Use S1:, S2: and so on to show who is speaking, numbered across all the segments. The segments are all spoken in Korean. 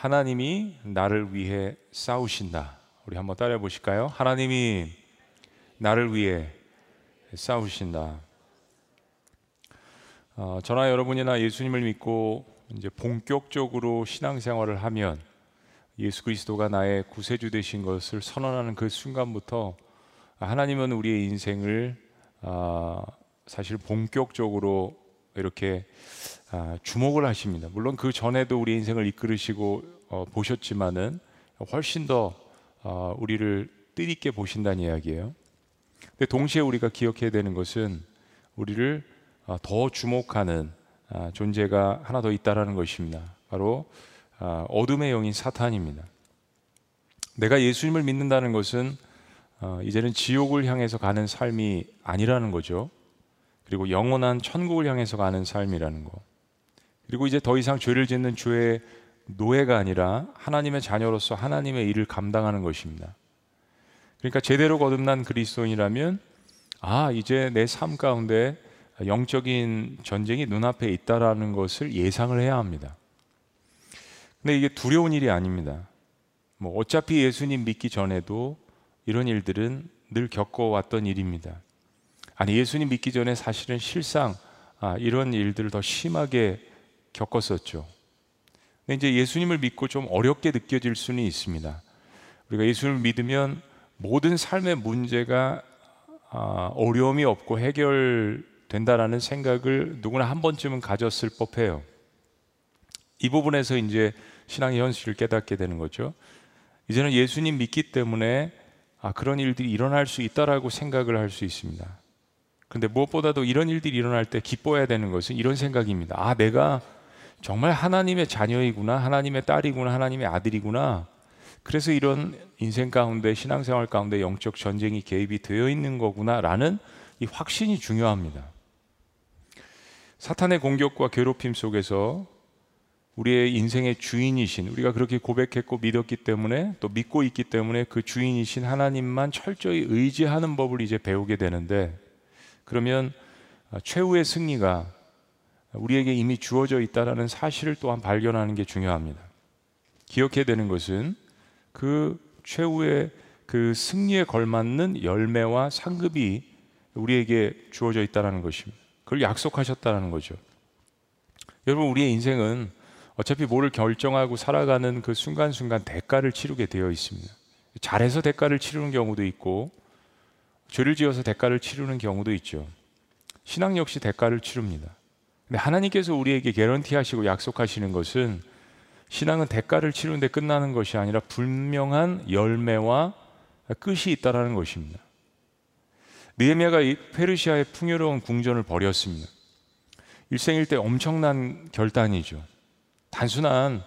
S1: 하나님이 나를 위해 싸우신다. 우리 한번 따라해 보실까요? 하나님이 나를 위해 싸우신다. 어, 저나 여러분이나 예수님을 믿고 이제 본격적으로 신앙생활을 하면 예수 그리스도가 나의 구세주 되신 것을 선언하는 그 순간부터 하나님은 우리의 인생을 아, 사실 본격적으로 이렇게 아, 주목을 하십니다. 물론 그 전에도 우리 인생을 이끌으시고 어, 보셨지만은 훨씬 더 어, 우리를 뜻있게 보신다는 이야기예요. 근데 동시에 우리가 기억해야 되는 것은 우리를 어, 더 주목하는 아, 존재가 하나 더 있다라는 것입니다. 바로 아, 어둠의 영인 사탄입니다. 내가 예수님을 믿는다는 것은 어, 이제는 지옥을 향해서 가는 삶이 아니라는 거죠. 그리고 영원한 천국을 향해서 가는 삶이라는 거. 그리고 이제 더 이상 죄를 짓는 죄의 노예가 아니라 하나님의 자녀로서 하나님의 일을 감당하는 것입니다. 그러니까 제대로 거듭난 그리스도인이라면 아, 이제 내 삶 가운데 영적인 전쟁이 눈앞에 있다라는 것을 예상을 해야 합니다. 근데 이게 두려운 일이 아닙니다. 뭐 어차피 예수님 믿기 전에도 이런 일들은 늘 겪어왔던 일입니다. 아니 예수님 믿기 전에 사실은 실상 아, 이런 일들을 더 심하게 겪었었죠. 근데 이제 예수님을 믿고 좀 어렵게 느껴질 수는 있습니다. 우리가 예수님을 믿으면 모든 삶의 문제가 아, 어려움이 없고 해결된다라는 생각을 누구나 한 번쯤은 가졌을 법해요. 이 부분에서 이제 신앙의 현실을 깨닫게 되는 거죠. 이제는 예수님 믿기 때문에 아, 그런 일들이 일어날 수 있다라고 생각을 할 수 있습니다. 그런데 무엇보다도 이런 일들이 일어날 때 기뻐해야 되는 것은 이런 생각입니다. 아, 내가 정말 하나님의 자녀이구나, 하나님의 딸이구나, 하나님의 아들이구나. 그래서 이런 인생 가운데, 신앙생활 가운데 영적 전쟁이 개입이 되어 있는 거구나라는 이 확신이 중요합니다. 사탄의 공격과 괴롭힘 속에서 우리의 인생의 주인이신 우리가 그렇게 고백했고 믿었기 때문에 또 믿고 있기 때문에 그 주인이신 하나님만 철저히 의지하는 법을 이제 배우게 되는데 그러면 최후의 승리가 우리에게 이미 주어져 있다라는 사실을 또한 발견하는 게 중요합니다. 기억해야 되는 것은 그 최후의 그 승리에 걸맞는 열매와 상급이 우리에게 주어져 있다라는 것입니다. 그걸 약속하셨다는 거죠. 여러분 우리의 인생은 어차피 뭐를 결정하고 살아가는 그 순간순간 대가를 치르게 되어 있습니다. 잘해서 대가를 치르는 경우도 있고 죄를 지어서 대가를 치르는 경우도 있죠. 신앙 역시 대가를 치릅니다. 근데 하나님께서 우리에게 개런티 하시고 약속하시는 것은 신앙은 대가를 치르는데 끝나는 것이 아니라 분명한 열매와 끝이 있다라는 것입니다. 느헤미야가 페르시아의 풍요로운 궁전을 버렸습니다. 일생일 때 엄청난 결단이죠. 단순한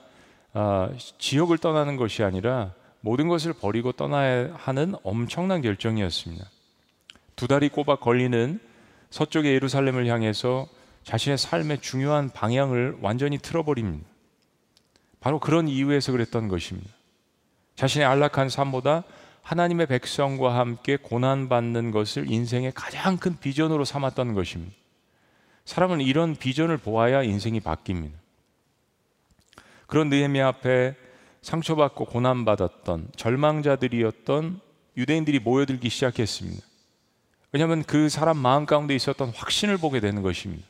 S1: 어, 지역을 떠나는 것이 아니라 모든 것을 버리고 떠나야 하는 엄청난 결정이었습니다. 두 달이 꼬박 걸리는 서쪽의 예루살렘을 향해서 자신의 삶의 중요한 방향을 완전히 틀어버립니다. 바로 그런 이유에서 그랬던 것입니다. 자신의 안락한 삶보다 하나님의 백성과 함께 고난받는 것을 인생의 가장 큰 비전으로 삼았던 것입니다. 사람은 이런 비전을 보아야 인생이 바뀝니다. 그런 느헤미야 앞에 상처받고 고난받았던 절망자들이었던 유대인들이 모여들기 시작했습니다. 왜냐하면 그 사람 마음 가운데 있었던 확신을 보게 되는 것입니다.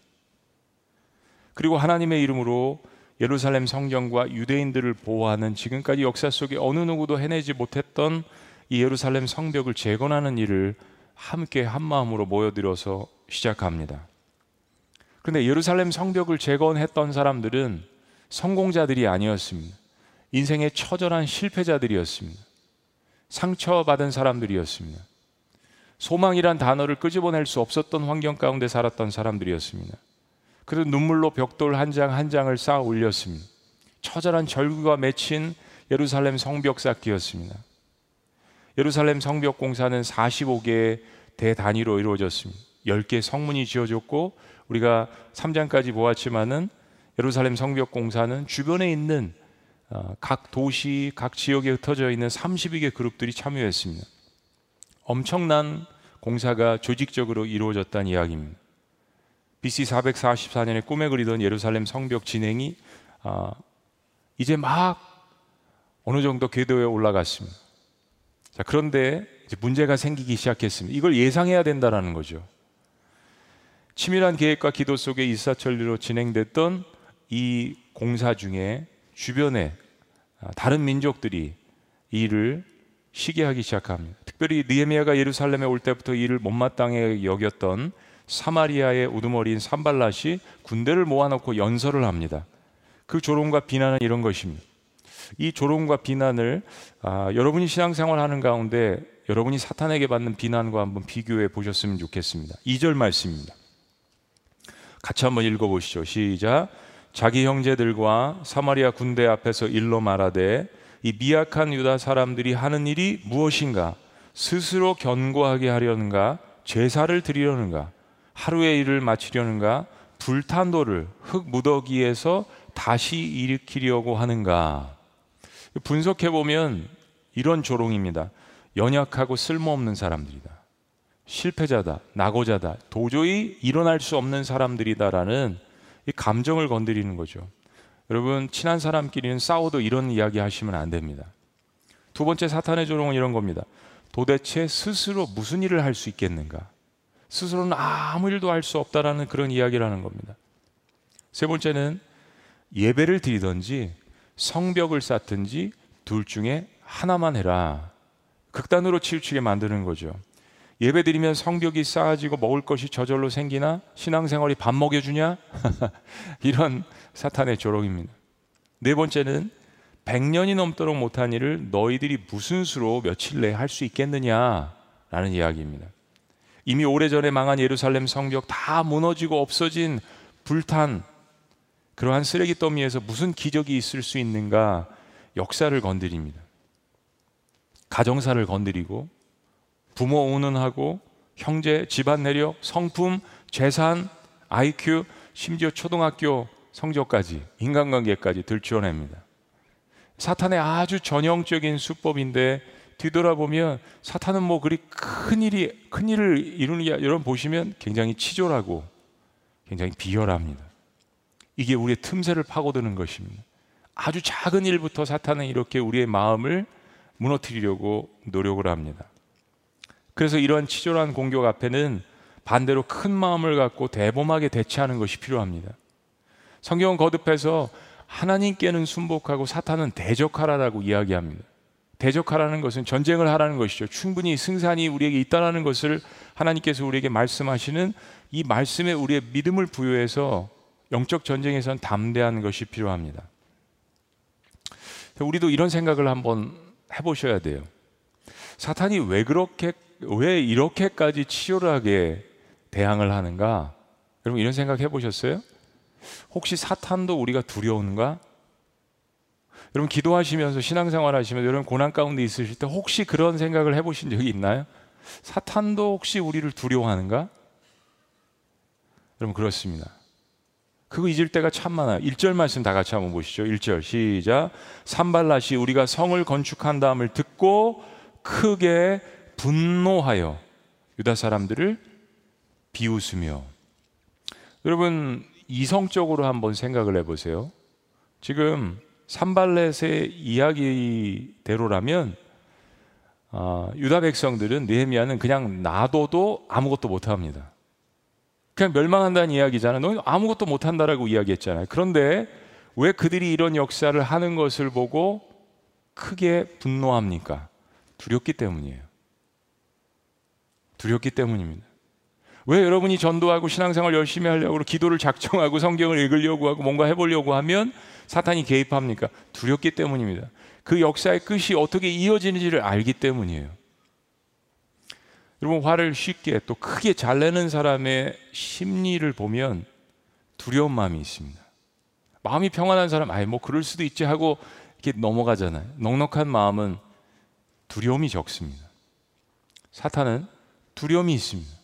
S1: 그리고 하나님의 이름으로 예루살렘 성경과 유대인들을 보호하는 지금까지 역사 속에 어느 누구도 해내지 못했던 이 예루살렘 성벽을 재건하는 일을 함께 한 마음으로 모여들어서 시작합니다. 그런데 예루살렘 성벽을 재건했던 사람들은 성공자들이 아니었습니다. 인생의 처절한 실패자들이었습니다. 상처받은 사람들이었습니다. 소망이란 단어를 끄집어낼 수 없었던 환경 가운데 살았던 사람들이었습니다. 그래서 눈물로 벽돌 한장한 장을 쌓아 올렸습니다. 처절한 절규가 맺힌 예루살렘 성벽 쌓기였습니다. 예루살렘 성벽 공사는 45개의 대단위로 이루어졌습니다. 10개 성문이 지어졌고 우리가 3장까지 보았지만은 예루살렘 성벽 공사는 주변에 있는 어, 각 도시, 각 지역에 흩어져 있는 32개 그룹들이 참여했습니다. 엄청난 공사가 조직적으로 이루어졌다는 이야기입니다. BC 444년에 꿈에 그리던 예루살렘 성벽 진행이 어, 이제 막 어느 정도 궤도에 올라갔습니다. 자, 그런데 문제가 생기기 시작했습니다. 이걸 예상해야 된다라는 거죠. 치밀한 계획과 기도 속에 일사천리로 진행됐던 이 공사 중에 주변에 아, 다른 민족들이 이를 시기하기 시작합니다. 특별히 느헤미야가 예루살렘에 올 때부터 이를 못마땅해 여겼던 사마리아의 우두머리인 산발랏이 군대를 모아놓고 연설을 합니다. 그 조롱과 비난은 이런 것입니다. 이 조롱과 비난을 아, 여러분이 신앙생활하는 가운데 여러분이 사탄에게 받는 비난과 한번 비교해 보셨으면 좋겠습니다. 2절 말씀입니다. 같이 한번 읽어보시죠. 시작. 자기 형제들과 사마리아 군대 앞에서 일러 말하되 이 미약한 유다 사람들이 하는 일이 무엇인가? 스스로 견고하게 하려는가? 제사를 드리려는가? 하루의 일을 마치려는가? 불탄 돌을 흙 무더기에서 다시 일으키려고 하는가? 분석해 보면 이런 조롱입니다. 연약하고 쓸모없는 사람들이다. 실패자다, 낙오자다, 도저히 일어날 수 없는 사람들이다라는 이 감정을 건드리는 거죠. 여러분 친한 사람끼리는 싸워도 이런 이야기 하시면 안 됩니다. 두 번째 사탄의 조롱은 이런 겁니다. 도대체 스스로 무슨 일을 할 수 있겠는가? 스스로는 아무 일도 할 수 없다라는 그런 이야기를 하는 겁니다. 세 번째는 예배를 드리든지 성벽을 쌓든지 둘 중에 하나만 해라. 극단으로 치우치게 만드는 거죠. 예배 드리면 성벽이 쌓아지고 먹을 것이 저절로 생기나 신앙생활이 밥 먹여주냐? 이런 사탄의 조롱입니다. 네 번째는 100년이 넘도록 못한 일을 너희들이 무슨 수로 며칠 내에 할 수 있겠느냐라는 이야기입니다. 이미 오래전에 망한 예루살렘 성벽 다 무너지고 없어진 불탄 그러한 쓰레기 더미에서 무슨 기적이 있을 수 있는가 역사를 건드립니다. 가정사를 건드리고 부모 운운하고 형제, 집안 내력, 성품, 재산, IQ, 심지어 초등학교 성적까지 인간관계까지 들추어냅니다. 사탄의 아주 전형적인 수법인데 뒤돌아보면 사탄은 뭐 그리 큰 일이 큰 일을 이루는 게 여러분 보시면 굉장히 치졸하고 굉장히 비열합니다. 이게 우리의 틈새를 파고드는 것입니다. 아주 작은 일부터 사탄은 이렇게 우리의 마음을 무너뜨리려고 노력을 합니다. 그래서 이러한 치졸한 공격 앞에는 반대로 큰 마음을 갖고 대범하게 대처하는 것이 필요합니다. 성경은 거듭해서 하나님께는 순복하고 사탄은 대적하라라고 이야기합니다. 대적하라는 것은 전쟁을 하라는 것이죠. 충분히 승산이 우리에게 있다라는 것을 하나님께서 우리에게 말씀하시는 이 말씀에 우리의 믿음을 부여해서 영적 전쟁에선 담대한 것이 필요합니다. 우리도 이런 생각을 한번 해보셔야 돼요. 사탄이 왜 그렇게 왜 이렇게까지 치열하게 대항을 하는가? 여러분 이런 생각 해보셨어요? 혹시 사탄도 우리가 두려운가? 여러분 기도하시면서 신앙생활 하시면서 여러분 고난 가운데 있으실 때 혹시 그런 생각을 해보신 적이 있나요? 사탄도 혹시 우리를 두려워하는가? 여러분 그렇습니다. 그거 잊을 때가 참 많아요. 1절 말씀 다 같이 한번 보시죠. 1절 시작. 산발라시 우리가 성을 건축한 다음을 듣고 크게 분노하여 유다 사람들을 비웃으며 여러분 이성적으로 한번 생각을 해보세요. 지금 산발렛의 이야기대로라면 아, 유다 백성들은 느헤미야는 그냥 놔둬도 아무것도 못합니다. 그냥 멸망한다는 이야기잖아요. 너희 아무것도 못한다라고 이야기했잖아요. 그런데 왜 그들이 이런 역사를 하는 것을 보고 크게 분노합니까? 두렵기 때문이에요. 두렵기 때문입니다. 왜 여러분이 전도하고 신앙생활 열심히 하려고 기도를 작정하고 성경을 읽으려고 하고 뭔가 해보려고 하면 사탄이 개입합니까? 두렵기 때문입니다. 그 역사의 끝이 어떻게 이어지는지를 알기 때문이에요. 여러분 화를 쉽게 또 크게 잘 내는 사람의 심리를 보면 두려운 마음이 있습니다. 마음이 평안한 사람, 아예 뭐 그럴 수도 있지 하고 이렇게 넘어가잖아요. 넉넉한 마음은 두려움이 적습니다. 사탄은 두려움이 있습니다.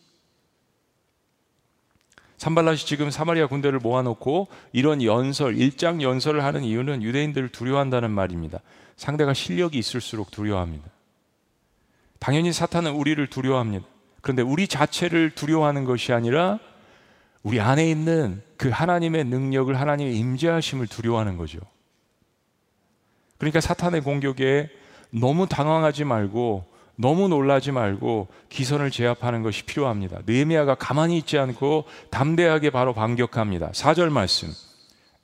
S1: 산발라시 지금 사마리아 군대를 모아놓고 이런 연설, 일장 연설을 하는 이유는 유대인들을 두려워한다는 말입니다. 상대가 실력이 있을수록 두려워합니다. 당연히 사탄은 우리를 두려워합니다. 그런데 우리 자체를 두려워하는 것이 아니라 우리 안에 있는 그 하나님의 능력을 하나님의 임재하심을 두려워하는 거죠. 그러니까 사탄의 공격에 너무 당황하지 말고 너무 놀라지 말고 기선을 제압하는 것이 필요합니다. 느헤미야가 가만히 있지 않고 담대하게 바로 반격합니다. 4절 말씀.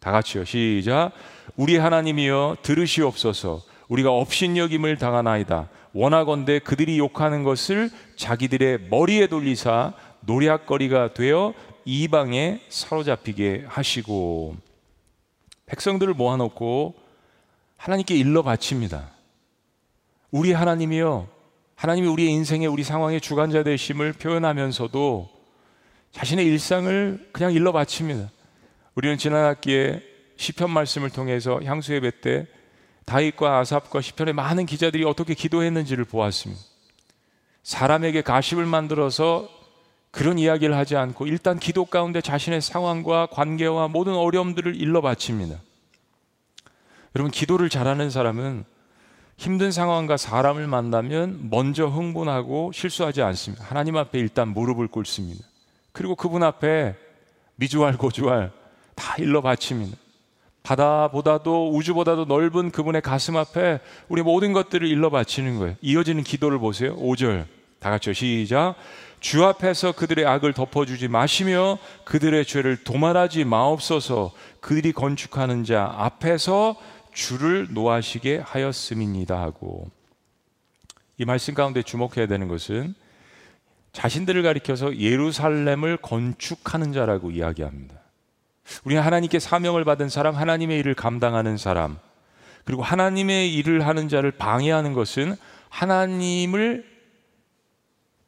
S1: 다 같이요. 시작. 우리 하나님이여 들으시옵소서. 우리가 업신여김을 당하나이다. 원하건대 그들이 욕하는 것을 자기들의 머리에 돌리사 노략거리가 되어 이방에 사로잡히게 하시고 백성들을 모아놓고 하나님께 일러 바칩니다. 우리 하나님이여 하나님이 우리의 인생에 우리 상황의 주관자 되심을 표현하면서도 자신의 일상을 그냥 일러 바칩니다. 우리는 지난 학기에 시편 말씀을 통해서 향수 예배 때 다윗과 아삽과 시편의 많은 기자들이 어떻게 기도했는지를 보았습니다. 사람에게 가십을 만들어서 그런 이야기를 하지 않고 일단 기도 가운데 자신의 상황과 관계와 모든 어려움들을 일러 바칩니다. 여러분 기도를 잘하는 사람은 힘든 상황과 사람을 만나면 먼저 흥분하고 실수하지 않습니다. 하나님 앞에 일단 무릎을 꿇습니다. 그리고 그분 앞에 미주알 고주알 다 일러 바칩니다. 바다보다도 우주보다도 넓은 그분의 가슴 앞에 우리 모든 것들을 일러 바치는 거예요. 이어지는 기도를 보세요. 5절. 다 같이요. 시작. 주 앞에서 그들의 악을 덮어주지 마시며 그들의 죄를 도말하지 마옵소서 그들이 건축하는 자 앞에서 주를 노하시게 하였음입니다 하고 이 말씀 가운데 주목해야 되는 것은 자신들을 가리켜서 예루살렘을 건축하는 자라고 이야기합니다. 우리는 하나님께 사명을 받은 사람, 하나님의 일을 감당하는 사람, 그리고 하나님의 일을 하는 자를 방해하는 것은 하나님을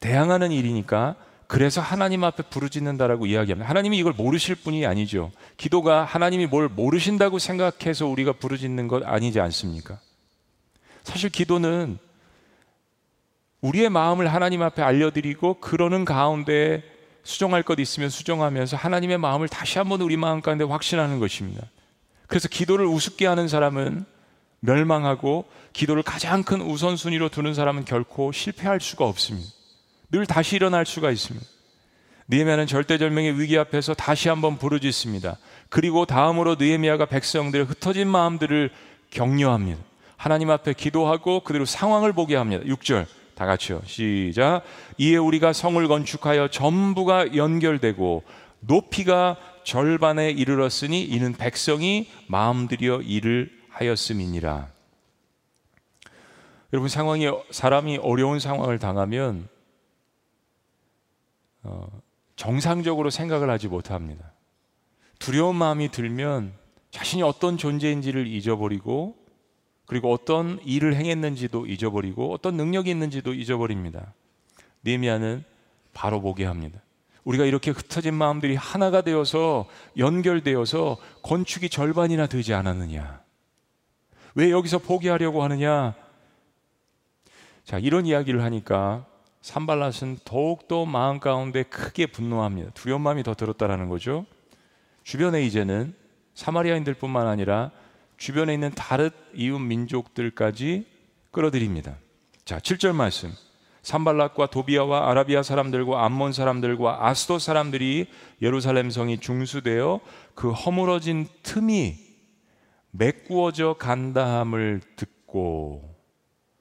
S1: 대항하는 일이니까 그래서 하나님 앞에 부르짖는다라고 이야기합니다. 하나님이 이걸 모르실 분이 아니죠. 기도가 하나님이 뭘 모르신다고 생각해서 우리가 부르짖는 것 아니지 않습니까? 사실 기도는 우리의 마음을 하나님 앞에 알려드리고 그러는 가운데 수정할 것 있으면 수정하면서 하나님의 마음을 다시 한번 우리 마음 가운데 확신하는 것입니다. 그래서 기도를 우습게 하는 사람은 멸망하고 기도를 가장 큰 우선순위로 두는 사람은 결코 실패할 수가 없습니다. 늘 다시 일어날 수가 있습니다. 느헤미야는 절대절명의 위기 앞에서 다시 한번 부르짖습니다. 그리고 다음으로 느헤미야가 백성들의 흩어진 마음들을 격려합니다. 하나님 앞에 기도하고 그대로 상황을 보게 합니다. 6절 다 같이요. 시작. 이에 우리가 성을 건축하여 전부가 연결되고 높이가 절반에 이르렀으니 이는 백성이 마음들여 일을 하였음이니라. 여러분 상황이 사람이 어려운 상황을 당하면 어, 정상적으로 생각을 하지 못합니다. 두려운 마음이 들면 자신이 어떤 존재인지를 잊어버리고 그리고 어떤 일을 행했는지도 잊어버리고 어떤 능력이 있는지도 잊어버립니다. 네미아는 바로 보게 합니다. 우리가 이렇게 흩어진 마음들이 하나가 되어서 연결되어서 건축이 절반이나 되지 않았느냐? 왜 여기서 포기하려고 하느냐? 자, 이런 이야기를 하니까 산발랏은 더욱더 마음 가운데 크게 분노합니다. 두려운 마음이 더 들었다라는 거죠. 주변에 이제는 사마리아인들뿐만 아니라 주변에 있는 다른 이웃 민족들까지 끌어들입니다. 자, 7절 말씀. 산발락과 도비아와 아라비아 사람들과 암몬 사람들과 아스도 사람들이 예루살렘 성이 중수되어 그 허물어진 틈이 메꾸어져 간다함을 듣고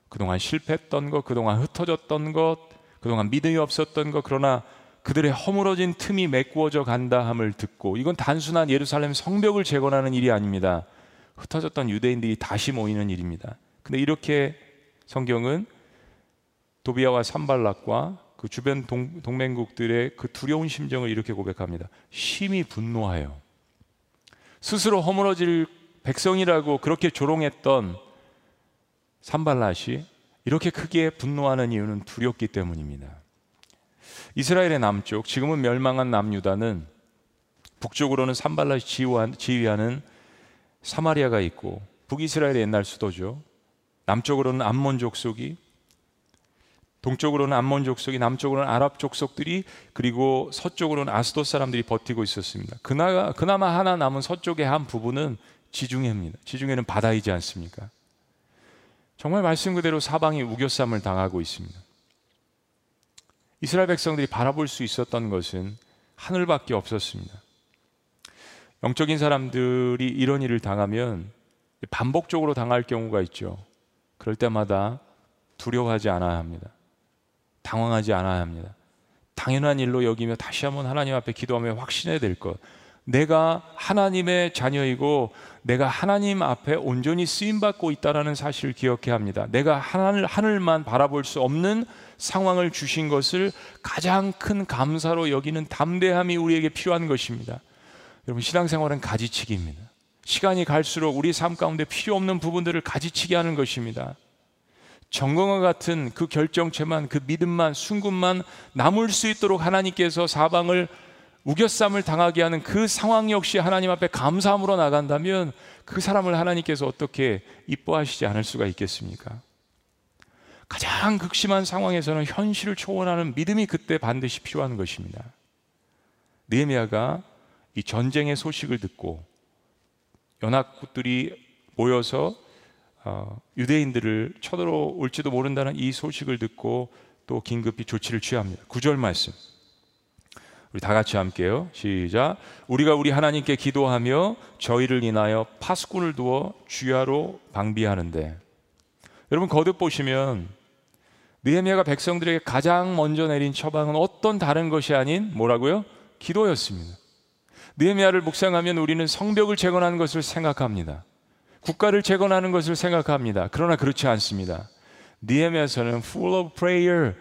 S1: 그동안 실패했던 것, 그동안 흩어졌던 것, 그동안 믿음이 없었던 것, 그러나 그들의 허물어진 틈이 메꾸어져 간다함을 듣고 이건 단순한 예루살렘 성벽을 재건하는 일이 아닙니다. 흩어졌던 유대인들이 다시 모이는 일입니다. 근데 이렇게 성경은 도비아와 산발락과 그 주변 동, 동맹국들의 그 두려운 심정을 이렇게 고백합니다. 심히 분노하여 스스로 허물어질 백성이라고 그렇게 조롱했던 산발랏이 이렇게 크게 분노하는 이유는 두렵기 때문입니다. 이스라엘의 남쪽, 지금은 멸망한 남유다는 북쪽으로는 산발랏이 지휘하는 사마리아가 있고 북이스라엘의 옛날 수도죠. 남쪽으로는 암몬 족속이 동쪽으로는 암몬 족속이 남쪽으로는 아랍 족속들이 그리고 서쪽으로는 아스도 사람들이 버티고 있었습니다. 그나마, 그나마 하나 남은 서쪽의 한 부분은 지중해입니다. 지중해는 바다이지 않습니까? 정말 말씀 그대로 사방이 우겨쌈을 당하고 있습니다. 이스라엘 백성들이 바라볼 수 있었던 것은 하늘밖에 없었습니다. 영적인 사람들이 이런 일을 당하면 반복적으로 당할 경우가 있죠. 그럴 때마다 두려워하지 않아야 합니다. 당황하지 않아야 합니다. 당연한 일로 여기며 다시 한번 하나님 앞에 기도하며 확신해야 될 것. 내가 하나님의 자녀이고 내가 하나님 앞에 온전히 쓰임 받고 있다라는 사실을 기억해야 합니다. 내가 하늘 하늘만 바라볼 수 없는 상황을 주신 것을 가장 큰 감사로 여기는 담대함이 우리에게 필요한 것입니다. 여러분 신앙생활은 가지치기입니다. 시간이 갈수록 우리 삶 가운데 필요 없는 부분들을 가지치게 하는 것입니다. 정금과 같은 그 결정체만 그 믿음만 순금만 남을 수 있도록 하나님께서 사방을 우겨쌈을 당하게 하는 그 상황 역시 하나님 앞에 감사함으로 나간다면 그 사람을 하나님께서 어떻게 이뻐하시지 않을 수가 있겠습니까? 가장 극심한 상황에서는 현실을 초월하는 믿음이 그때 반드시 필요한 것입니다. 느헤미야가 이 전쟁의 소식을 듣고 연합국들이 모여서 어, 유대인들을 쳐들어올지도 모른다는 이 소식을 듣고 또 긴급히 조치를 취합니다. 구절 말씀. 우리 다 같이 함께요. 시작. 우리가 우리 하나님께 기도하며 저희를 인하여 파수꾼을 두어 주야로 방비하는데 여러분 거듭 보시면 느헤미야가 백성들에게 가장 먼저 내린 처방은 어떤 다른 것이 아닌 뭐라고요? 기도였습니다. 느헤미야를 묵상하면 우리는 성벽을 재건하는 것을 생각합니다. 국가를 재건하는 것을 생각합니다. 그러나 그렇지 않습니다. 니에미아서는 full of prayer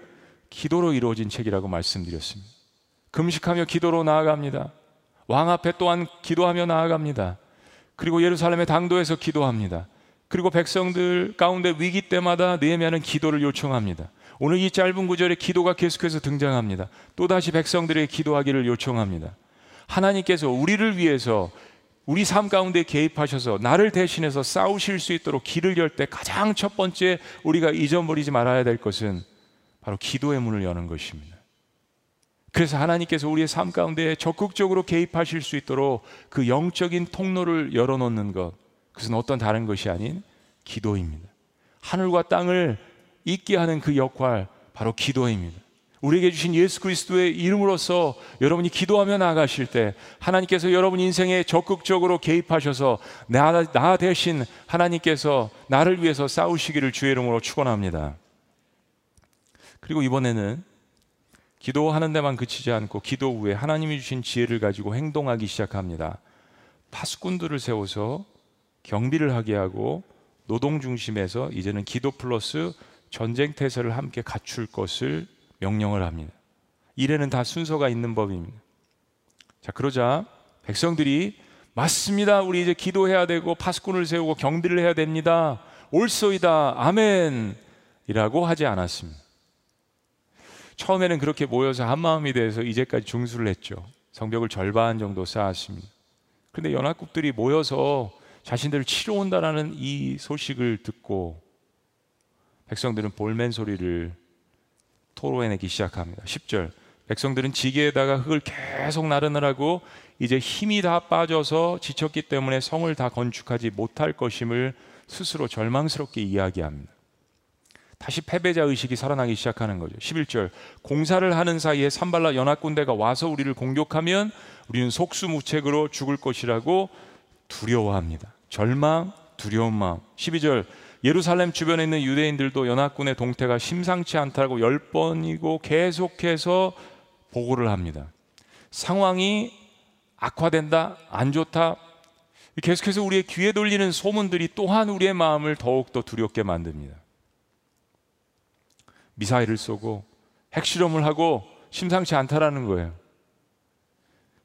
S1: 기도로 이루어진 책이라고 말씀드렸습니다. 금식하며 기도로 나아갑니다. 왕 앞에 또한 기도하며 나아갑니다. 그리고 예루살렘의 당도에서 기도합니다. 그리고 백성들 가운데 위기 때마다 느헤미야는 기도를 요청합니다. 오늘 이 짧은 구절에 기도가 계속해서 등장합니다. 또다시 백성들에게 기도하기를 요청합니다. 하나님께서 우리를 위해서 우리 삶 가운데 개입하셔서 나를 대신해서 싸우실 수 있도록 길을 열 때 가장 첫 번째 우리가 잊어버리지 말아야 될 것은 바로 기도의 문을 여는 것입니다. 그래서 하나님께서 우리의 삶 가운데 적극적으로 개입하실 수 있도록 그 영적인 통로를 열어놓는 것, 그것은 어떤 다른 것이 아닌 기도입니다. 하늘과 땅을 있게 하는 그 역할, 바로 기도입니다. 우리에게 주신 예수 그리스도의 이름으로서 여러분이 기도하며 나가실 때 하나님께서 여러분 인생에 적극적으로 개입하셔서 나, 나 대신 하나님께서 나를 위해서 싸우시기를 주의 이름으로 축원합니다. 그리고 이번에는 기도하는 데만 그치지 않고 기도 후에 하나님이 주신 지혜를 가지고 행동하기 시작합니다. 파수꾼들을 세워서 경비를 하게 하고 노동 중심에서 이제는 기도 플러스 전쟁 태세를 함께 갖출 것을 명령을 합니다. 일에는 다 순서가 있는 법입니다. 자, 그러자 백성들이 맞습니다. 우리 이제 기도해야 되고 파수꾼을 세우고 경비를 해야 됩니다. 옳소이다. 아멘. 이라고 하지 않았습니다. 처음에는 그렇게 모여서 한 마음이 돼서 이제까지 중수를 했죠. 성벽을 절반 정도 쌓았습니다. 그런데 연합국들이 모여서 자신들을 치러 온다라는 이 소식을 듣고 백성들은 볼멘 소리를 토로해내기 시작합니다. 10절. 백성들은 지게에다가 흙을 계속 나르느라고 이제 힘이 다 빠져서 지쳤기 때문에 성을 다 건축하지 못할 것임을 스스로 절망스럽게 이야기합니다. 다시 패배자 의식이 살아나기 시작하는 거죠. 11절. 공사를 하는 사이에 산발라 연합군대가 와서 우리를 공격하면 우리는 속수무책으로 죽을 것이라고 두려워합니다. 절망, 두려운 마음. 12절. 예루살렘 주변에 있는 유대인들도 연합군의 동태가 심상치 않다고 열 번이고 계속해서 보고를 합니다. 상황이 악화된다, 안 좋다. 계속해서 우리의 귀에 돌리는 소문들이 또한 우리의 마음을 더욱더 두렵게 만듭니다. 미사일을 쏘고 핵실험을 하고 심상치 않다라는 거예요.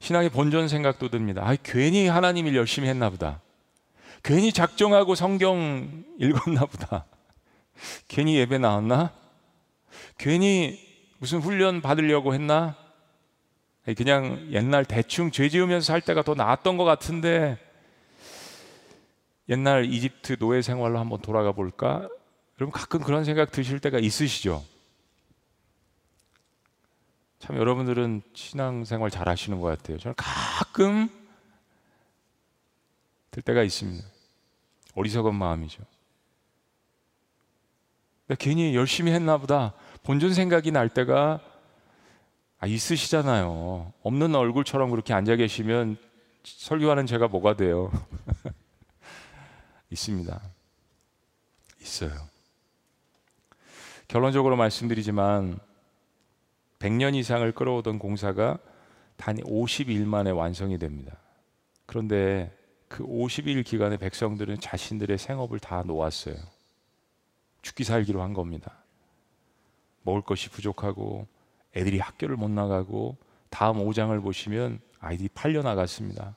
S1: 신앙의 본전 생각도 듭니다. 아, 괜히 하나님 일 열심히 했나 보다. 괜히 작정하고 성경 읽었나 보다. 괜히 예배 나왔나? 괜히 무슨 훈련 받으려고 했나? 그냥 옛날 대충 죄 지으면서 살 때가 더 나았던 것 같은데 옛날 이집트 노예 생활로 한번 돌아가 볼까? 여러분 가끔 그런 생각 드실 때가 있으시죠? 참 여러분들은 신앙생활 잘 하시는 것 같아요. 저는 가끔 들 때가 있습니다. 어리석은 마음이죠. 괜히 열심히 했나 보다. 본전 생각이 날 때가 아, 있으시잖아요. 없는 얼굴처럼 그렇게 앉아 계시면 설교하는 제가 뭐가 돼요? 있습니다. 있어요. 결론적으로 말씀드리지만 100년 이상을 끌어오던 공사가 단 50일 만에 완성이 됩니다. 그런데 그 50일 기간에 백성들은 자신들의 생업을 다 놓았어요. 죽기 살기로 한 겁니다. 먹을 것이 부족하고 애들이 학교를 못 나가고 다음 5장을 보시면 아이들이 팔려 나갔습니다.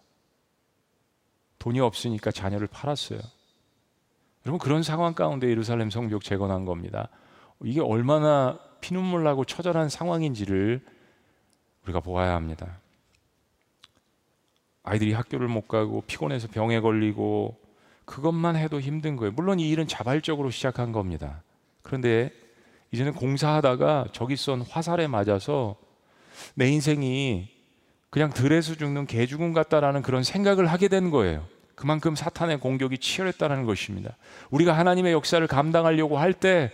S1: 돈이 없으니까 자녀를 팔았어요. 여러분 그런 상황 가운데 예루살렘 성벽 재건한 겁니다. 이게 얼마나 피눈물 나고 처절한 상황인지를 우리가 보아야 합니다. 아이들이 학교를 못 가고 피곤해서 병에 걸리고 그것만 해도 힘든 거예요. 물론 이 일은 자발적으로 시작한 겁니다. 그런데 이제는 공사하다가 저기 쏜 화살에 맞아서 내 인생이 그냥 들에서 죽는 개 죽음 같다라는 그런 생각을 하게 된 거예요. 그만큼 사탄의 공격이 치열했다는 것입니다. 우리가 하나님의 역사를 감당하려고 할 때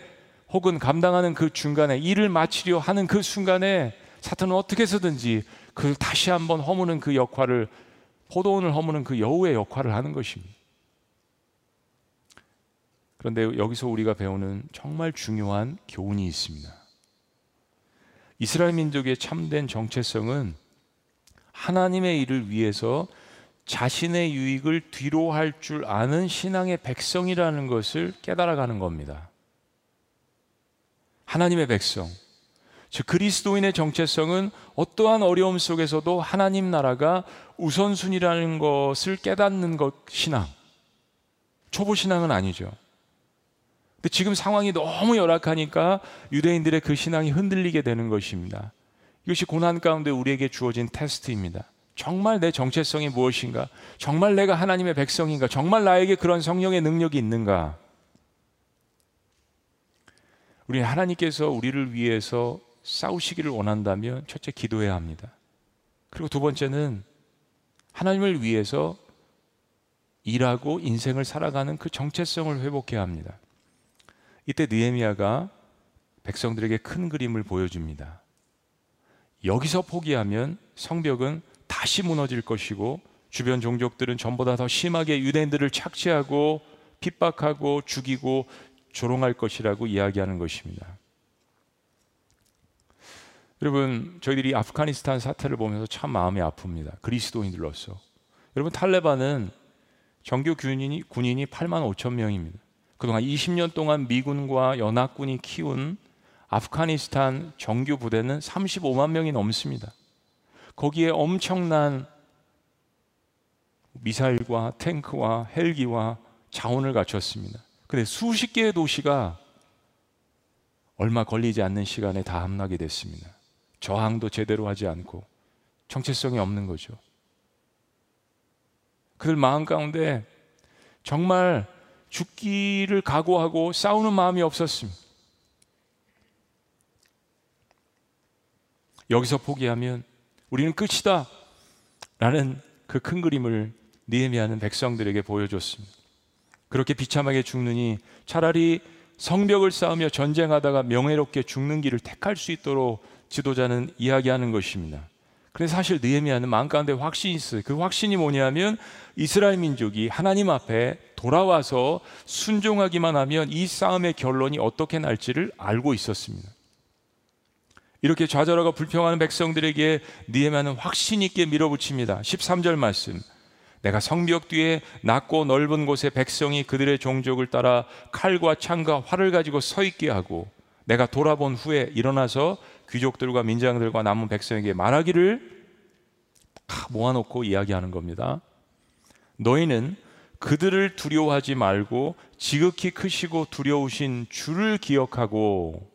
S1: 혹은 감당하는 그 중간에 일을 마치려 하는 그 순간에 사탄은 어떻게 해서든지 그 다시 한번 허무는 그 역할을 포도원을 허무는 그 여우의 역할을 하는 것입니다. 그런데 여기서 우리가 배우는 정말 중요한 교훈이 있습니다. 이스라엘 민족의 참된 정체성은 하나님의 일을 위해서 자신의 유익을 뒤로 할 줄 아는 신앙의 백성이라는 것을 깨달아가는 겁니다. 하나님의 백성. 즉 그리스도인의 정체성은 어떠한 어려움 속에서도 하나님 나라가 우선순위라는 것을 깨닫는 것 신앙. 초보 신앙은 아니죠. 근데 지금 상황이 너무 열악하니까 유대인들의 그 신앙이 흔들리게 되는 것입니다. 이것이 고난 가운데 우리에게 주어진 테스트입니다. 정말 내 정체성이 무엇인가? 정말 내가 하나님의 백성인가? 정말 나에게 그런 성령의 능력이 있는가? 우리 하나님께서 우리를 위해서 싸우시기를 원한다면 첫째 기도해야 합니다. 그리고 두 번째는 하나님을 위해서 일하고 인생을 살아가는 그 정체성을 회복해야 합니다. 이때 느헤미야가 백성들에게 큰 그림을 보여줍니다. 여기서 포기하면 성벽은 다시 무너질 것이고 주변 종족들은 전보다 더 심하게 유대인들을 착취하고 핍박하고 죽이고 조롱할 것이라고 이야기하는 것입니다. 여러분, 저희들이 아프가니스탄 사태를 보면서 참 마음이 아픕니다. 그리스도인들로서. 여러분, 탈레반은 정규 군인이, 군인이 8만 5천 명입니다. 그동안 20년 동안 미군과 연합군이 키운 아프가니스탄 정규 부대는 35만 명이 넘습니다. 거기에 엄청난 미사일과 탱크와 헬기와 자원을 갖췄습니다. 근데 수십 개의 도시가 얼마 걸리지 않는 시간에 다 함락이 됐습니다. 저항도 제대로 하지 않고 정체성이 없는 거죠. 그들 마음 가운데 정말 죽기를 각오하고 싸우는 마음이 없었습니다. 여기서 포기하면 우리는 끝이다. 라는 그 큰 그림을 니에미아는 백성들에게 보여줬습니다. 그렇게 비참하게 죽느니 차라리 성벽을 쌓으며 전쟁하다가 명예롭게 죽는 길을 택할 수 있도록 지도자는 이야기하는 것입니다. 그런데 사실 느헤미야는 마음 가운데 확신이 있어요. 그 확신이 뭐냐면 이스라엘 민족이 하나님 앞에 돌아와서 순종하기만 하면 이 싸움의 결론이 어떻게 날지를 알고 있었습니다. 이렇게 좌절하고 불평하는 백성들에게 느헤미야는 확신 있게 밀어붙입니다. 13절 말씀. 내가 성벽 뒤에 낮고 넓은 곳에 백성이 그들의 종족을 따라 칼과 창과 활을 가지고 서 있게 하고 내가 돌아본 후에 일어나서 귀족들과 민장들과 남은 백성에게 말하기를 다 모아놓고 이야기하는 겁니다. 너희는 그들을 두려워하지 말고 지극히 크시고 두려우신 주를 기억하고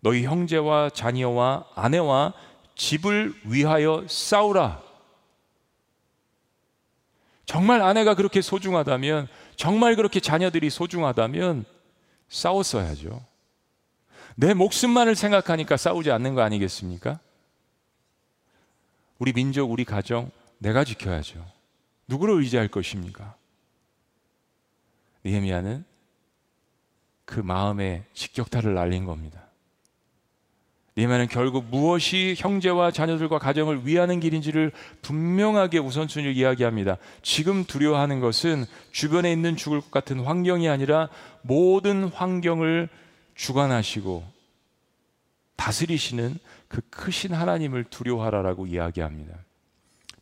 S1: 너희 형제와 자녀와 아내와 집을 위하여 싸우라. 정말 아내가 그렇게 소중하다면, 정말 그렇게 자녀들이 소중하다면 싸웠어야죠. 내 목숨만을 생각하니까 싸우지 않는 거 아니겠습니까? 우리 민족, 우리 가정, 내가 지켜야죠. 누구를 의지할 것입니까? 니헤미야는 그 마음에 직격탄을 날린 겁니다. 니에미아는 결국 무엇이 형제와 자녀들과 가정을 위하는 길인지를 분명하게 우선순위를 이야기합니다. 지금 두려워하는 것은 주변에 있는 죽을 것 같은 환경이 아니라 모든 환경을 주관하시고 다스리시는 그 크신 하나님을 두려워하라라고 이야기합니다.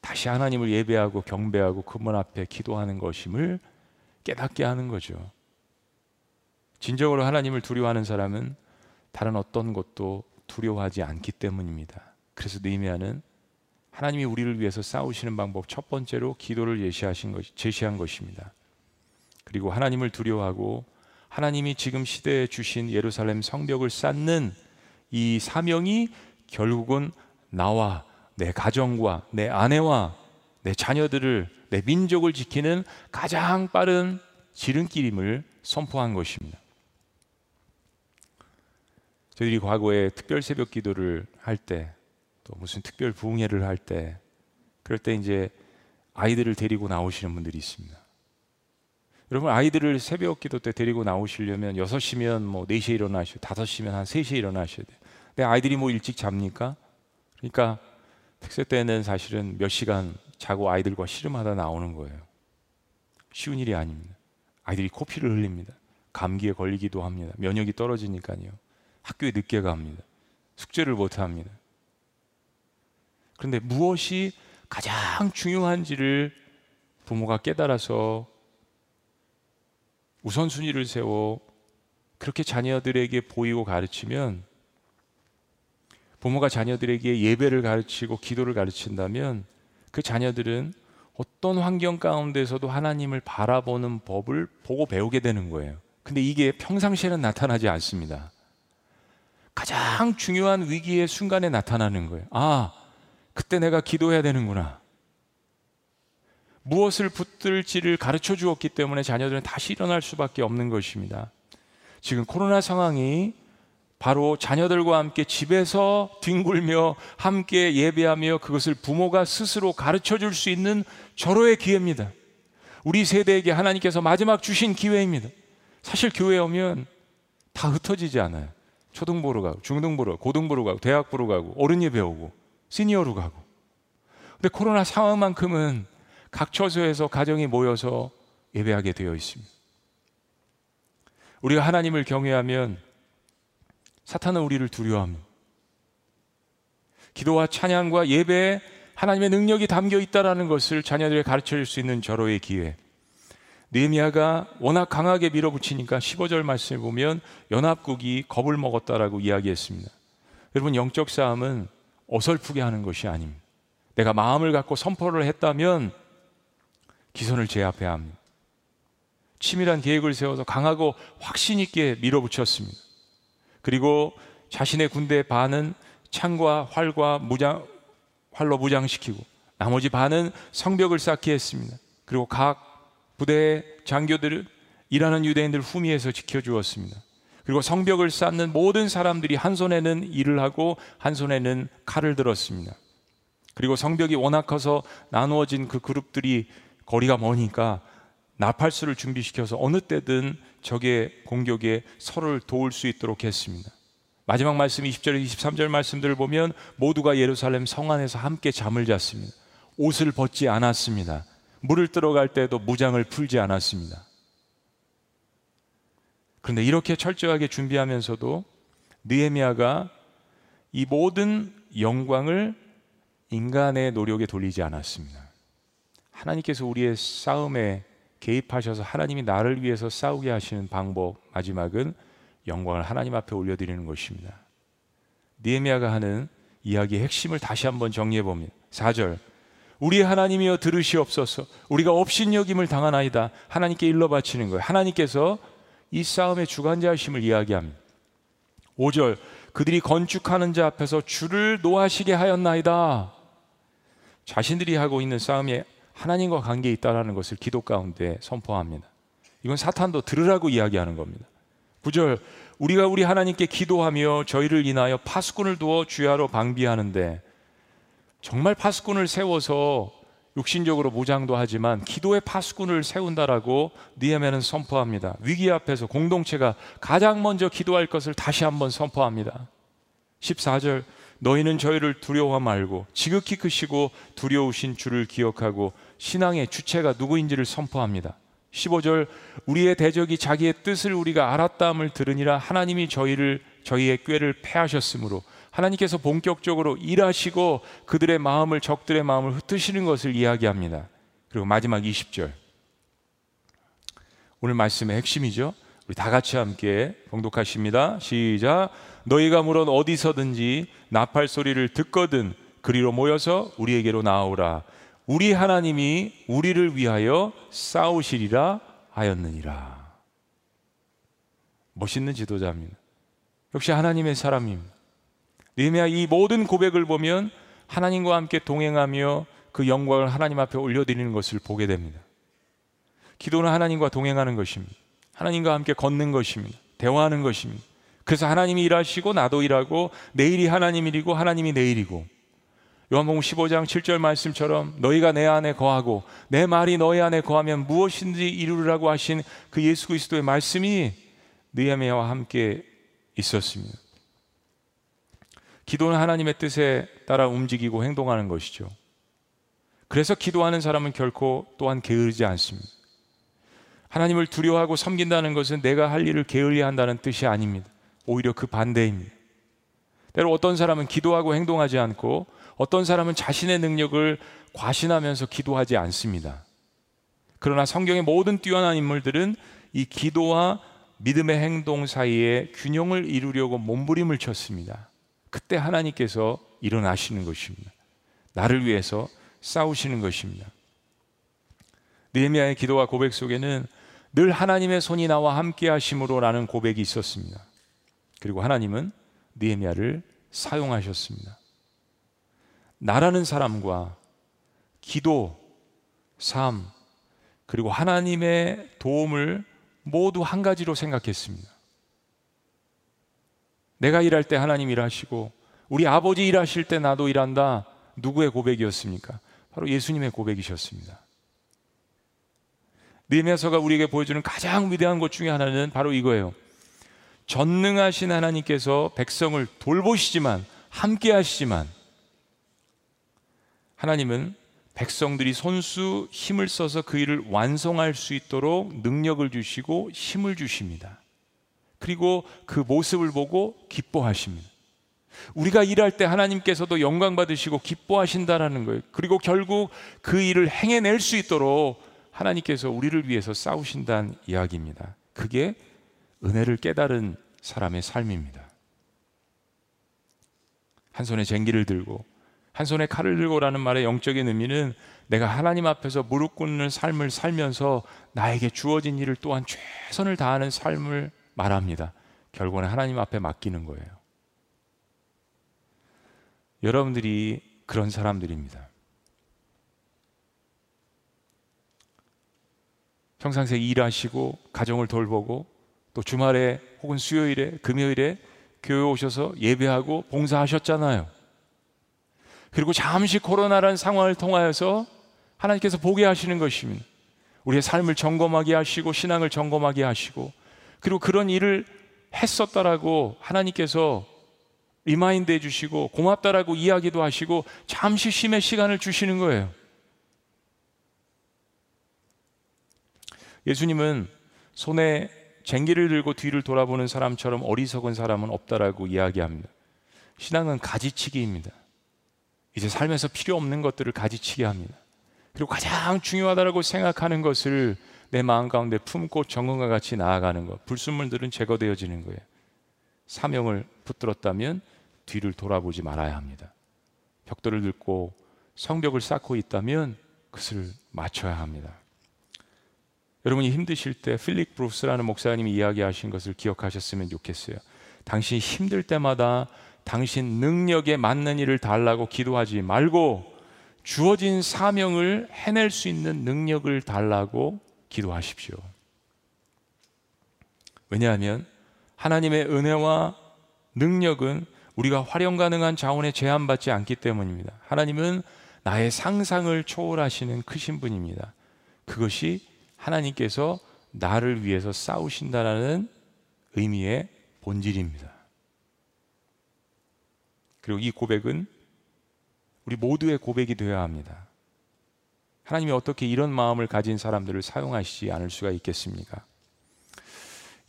S1: 다시 하나님을 예배하고 경배하고 그분 앞에 기도하는 것임을 깨닫게 하는 거죠. 진정으로 하나님을 두려워하는 사람은 다른 어떤 것도 두려워하지 않기 때문입니다. 그래서 느헤미야는 하나님이 우리를 위해서 싸우시는 방법 첫 번째로 기도를 예시하신 것, 제시한 것입니다. 그리고 하나님을 두려워하고 하나님이 지금 시대에 주신 예루살렘 성벽을 쌓는 이 사명이 결국은 나와 내 가정과 내 아내와 내 자녀들을 내 민족을 지키는 가장 빠른 지름길임을 선포한 것입니다. 저희들이 과거에 특별 새벽 기도를 할 때, 또 무슨 특별 부흥회를 할 때, 그럴 때 이제 아이들을 데리고 나오시는 분들이 있습니다. 여러분 아이들을 새벽 기도 때 데리고 나오시려면 6시면 뭐 4시에 일어나셔야 5시면 한 3시에 일어나셔야 돼요. 근데 아이들이 뭐 일찍 잡니까? 그러니까 특세 때는 사실은 몇 시간 자고 아이들과 씨름하다 나오는 거예요. 쉬운 일이 아닙니다. 아이들이 코피를 흘립니다. 감기에 걸리기도 합니다. 면역이 떨어지니까요. 학교에 늦게 갑니다. 숙제를 못 합니다. 그런데 무엇이 가장 중요한지를 부모가 깨달아서 우선순위를 세워 그렇게 자녀들에게 보이고 가르치면 부모가 자녀들에게 예배를 가르치고 기도를 가르친다면 그 자녀들은 어떤 환경 가운데서도 하나님을 바라보는 법을 보고 배우게 되는 거예요. 근데 이게 평상시에는 나타나지 않습니다. 가장 중요한 위기의 순간에 나타나는 거예요. 아, 그때 내가 기도해야 되는구나. 무엇을 붙들지를 가르쳐 주었기 때문에 자녀들은 다시 일어날 수밖에 없는 것입니다. 지금 코로나 상황이 바로 자녀들과 함께 집에서 뒹굴며 함께 예배하며 그것을 부모가 스스로 가르쳐 줄 수 있는 절호의 기회입니다. 우리 세대에게 하나님께서 마지막 주신 기회입니다. 사실 교회 오면 다 흩어지지 않아요. 초등부로 가고 중등부로 가고 고등부로 가고 대학부로 가고 어른 예배 오고 시니어로 가고 근데 코로나 상황만큼은 각 처소에서 가정이 모여서 예배하게 되어 있습니다. 우리가 하나님을 경외하면 사탄은 우리를 두려워합니다. 기도와 찬양과 예배에 하나님의 능력이 담겨 있다라는 것을 자녀들에게 가르쳐 줄 수 있는 절호의 기회. 느헤미야가 워낙 강하게 밀어붙이니까 15절 말씀을 보면 연합국이 겁을 먹었다라고 이야기했습니다. 여러분 영적 싸움은 어설프게 하는 것이 아닙니다. 내가 마음을 갖고 선포를 했다면 기선을 제압해야 합니다. 치밀한 계획을 세워서 강하고 확신 있게 밀어붙였습니다. 그리고 자신의 군대 반은 창과 활과 무장 활로 무장시키고 나머지 반은 성벽을 쌓게 했습니다. 그리고 각 부대 장교들을 일하는 유대인들 후미에서 지켜주었습니다. 그리고 성벽을 쌓는 모든 사람들이 한 손에는 일을 하고 한 손에는 칼을 들었습니다. 그리고 성벽이 워낙 커서 나누어진 그 그룹들이 거리가 머니까 나팔수를 준비시켜서 어느 때든 적의 공격에 서로를 도울 수 있도록 했습니다. 마지막 말씀 20절 23절 말씀들을 보면 모두가 예루살렘 성 안에서 함께 잠을 잤습니다. 옷을 벗지 않았습니다. 물을 들어갈 때도 무장을 풀지 않았습니다. 그런데 이렇게 철저하게 준비하면서도 느헤미야가 이 모든 영광을 인간의 노력에 돌리지 않았습니다. 하나님께서 우리의 싸움에 개입하셔서 하나님이 나를 위해서 싸우게 하시는 방법 마지막은 영광을 하나님 앞에 올려드리는 것입니다. 니에미아가 하는 이야기의 핵심을 다시 한번 정리해 봅니다. 4절 우리 하나님이여 들으시옵소서 우리가 업신여김을 당하나이다 하나님께 일러 바치는 거예요. 하나님께서 이 싸움의 주관자이심을 이야기합니다. 5절 그들이 건축하는 자 앞에서 줄을 놓아시게 하였나이다. 자신들이 하고 있는 싸움에 하나님과 관계에 있다라는 것을 기도 가운데 선포합니다. 이건 사탄도 들으라고 이야기하는 겁니다. 9절 우리가 우리 하나님께 기도하며 저희를 인하여 파수꾼을 두어 주야로 방비하는데 정말 파수꾼을 세워서 육신적으로 무장도 하지만 기도의 파수꾼을 세운다라고 니에메는 선포합니다. 위기 앞에서 공동체가 가장 먼저 기도할 것을 다시 한번 선포합니다. 14절 너희는 저희를 두려워 말고 지극히 크시고 두려우신 주를 기억하고 신앙의 주체가 누구인지를 선포합니다. 15절 우리의 대적이 자기의 뜻을 우리가 알았다함을 들으니라 하나님이 저희를 저희의 꾀를 패하셨으므로 하나님께서 본격적으로 일하시고 그들의 마음을 적들의 마음을 흩으시는 것을 이야기합니다. 그리고 마지막 20절 오늘 말씀의 핵심이죠. 우리 다 같이 함께 봉독하십니다. 시작. 너희가 물론 어디서든지 나팔 소리를 듣거든 그리로 모여서 우리에게로 나오라. 우리 하나님이 우리를 위하여 싸우시리라 하였느니라. 멋있는 지도자입니다. 역시 하나님의 사람입니다. 느헤미야 이 모든 고백을 보면 하나님과 함께 동행하며 그 영광을 하나님 앞에 올려드리는 것을 보게 됩니다. 기도는 하나님과 동행하는 것입니다. 하나님과 함께 걷는 것입니다. 대화하는 것입니다. 그래서 하나님이 일하시고 나도 일하고 내일이 하나님 일이고 하나님이 내일이고 요한복음 15장 7절 말씀처럼 너희가 내 안에 거하고 내 말이 너희 안에 거하면 무엇인지 이루라고 하신 그 예수 그리스도의 말씀이 느헤미야와 함께 있었습니다. 기도는 하나님의 뜻에 따라 움직이고 행동하는 것이죠. 그래서 기도하는 사람은 결코 또한 게으르지 않습니다. 하나님을 두려워하고 섬긴다는 것은 내가 할 일을 게을리 한다는 뜻이 아닙니다. 오히려 그 반대입니다. 때로 어떤 사람은 기도하고 행동하지 않고 어떤 사람은 자신의 능력을 과신하면서 기도하지 않습니다. 그러나 성경의 모든 뛰어난 인물들은 이 기도와 믿음의 행동 사이에 균형을 이루려고 몸부림을 쳤습니다. 그때 하나님께서 일어나시는 것입니다. 나를 위해서 싸우시는 것입니다. 느헤미야의 기도와 고백 속에는 늘 하나님의 손이 나와 함께 하심으로라는 고백이 있었습니다. 그리고 하나님은 느헤미야를 사용하셨습니다. 나라는 사람과 기도, 삶, 그리고 하나님의 도움을 모두 한 가지로 생각했습니다. 내가 일할 때 하나님 일하시고 우리 아버지 일하실 때 나도 일한다. 누구의 고백이었습니까? 바로 예수님의 고백이셨습니다. 느헤미야서가 우리에게 보여주는 가장 위대한 것 중에 하나는 바로 이거예요. 전능하신 하나님께서 백성을 돌보시지만 함께 하시지만 하나님은 백성들이 손수 힘을 써서 그 일을 완성할 수 있도록 능력을 주시고 힘을 주십니다. 그리고 그 모습을 보고 기뻐하십니다. 우리가 일할 때 하나님께서도 영광 받으시고 기뻐하신다라는 거예요. 그리고 결국 그 일을 행해낼 수 있도록 하나님께서 우리를 위해서 싸우신다는 이야기입니다. 그게 은혜를 깨달은 사람의 삶입니다. 한 손에 쟁기를 들고 한 손에 칼을 들고라는 말의 영적인 의미는 내가 하나님 앞에서 무릎 꿇는 삶을 살면서 나에게 주어진 일을 또한 최선을 다하는 삶을 말합니다. 결국은 하나님 앞에 맡기는 거예요. 여러분들이 그런 사람들입니다. 평상시에 일하시고 가정을 돌보고 또 주말에 혹은 수요일에 금요일에 교회 오셔서 예배하고 봉사하셨잖아요. 그리고 잠시 코로나라는 상황을 통하여서 하나님께서 보게 하시는 것입니다. 우리의 삶을 점검하게 하시고 신앙을 점검하게 하시고 그리고 그런 일을 했었다라고 하나님께서 remind 해주시고 고맙다라고 이야기도 하시고 잠시 쉼의 시간을 주시는 거예요. 예수님은 손에 쟁기를 들고 뒤를 돌아보는 사람처럼 어리석은 사람은 없다라고 이야기합니다. 신앙은 가지치기입니다. 이제 삶에서 필요 없는 것들을 가지치게 합니다. 그리고 가장 중요하다고 생각하는 것을 내 마음 가운데 품고 정금과 같이 나아가는 것. 불순물들은 제거되어지는 거예요. 사명을 붙들었다면 뒤를 돌아보지 말아야 합니다. 벽돌을 들고 성벽을 쌓고 있다면 그것을 맞춰야 합니다. 여러분이 힘드실 때 필릭 브루스라는 목사님이 이야기하신 것을 기억하셨으면 좋겠어요. 당신 힘들 때마다 당신 능력에 맞는 일을 달라고 기도하지 말고 주어진 사명을 해낼 수 있는 능력을 달라고 기도하십시오. 왜냐하면 하나님의 은혜와 능력은 우리가 활용 가능한 자원에 제한받지 않기 때문입니다. 하나님은 나의 상상을 초월하시는 크신 분입니다. 그것이 하나님께서 나를 위해서 싸우신다라는 의미의 본질입니다. 그리고 이 고백은 우리 모두의 고백이 되어야 합니다. 하나님이 어떻게 이런 마음을 가진 사람들을 사용하시지 않을 수가 있겠습니까?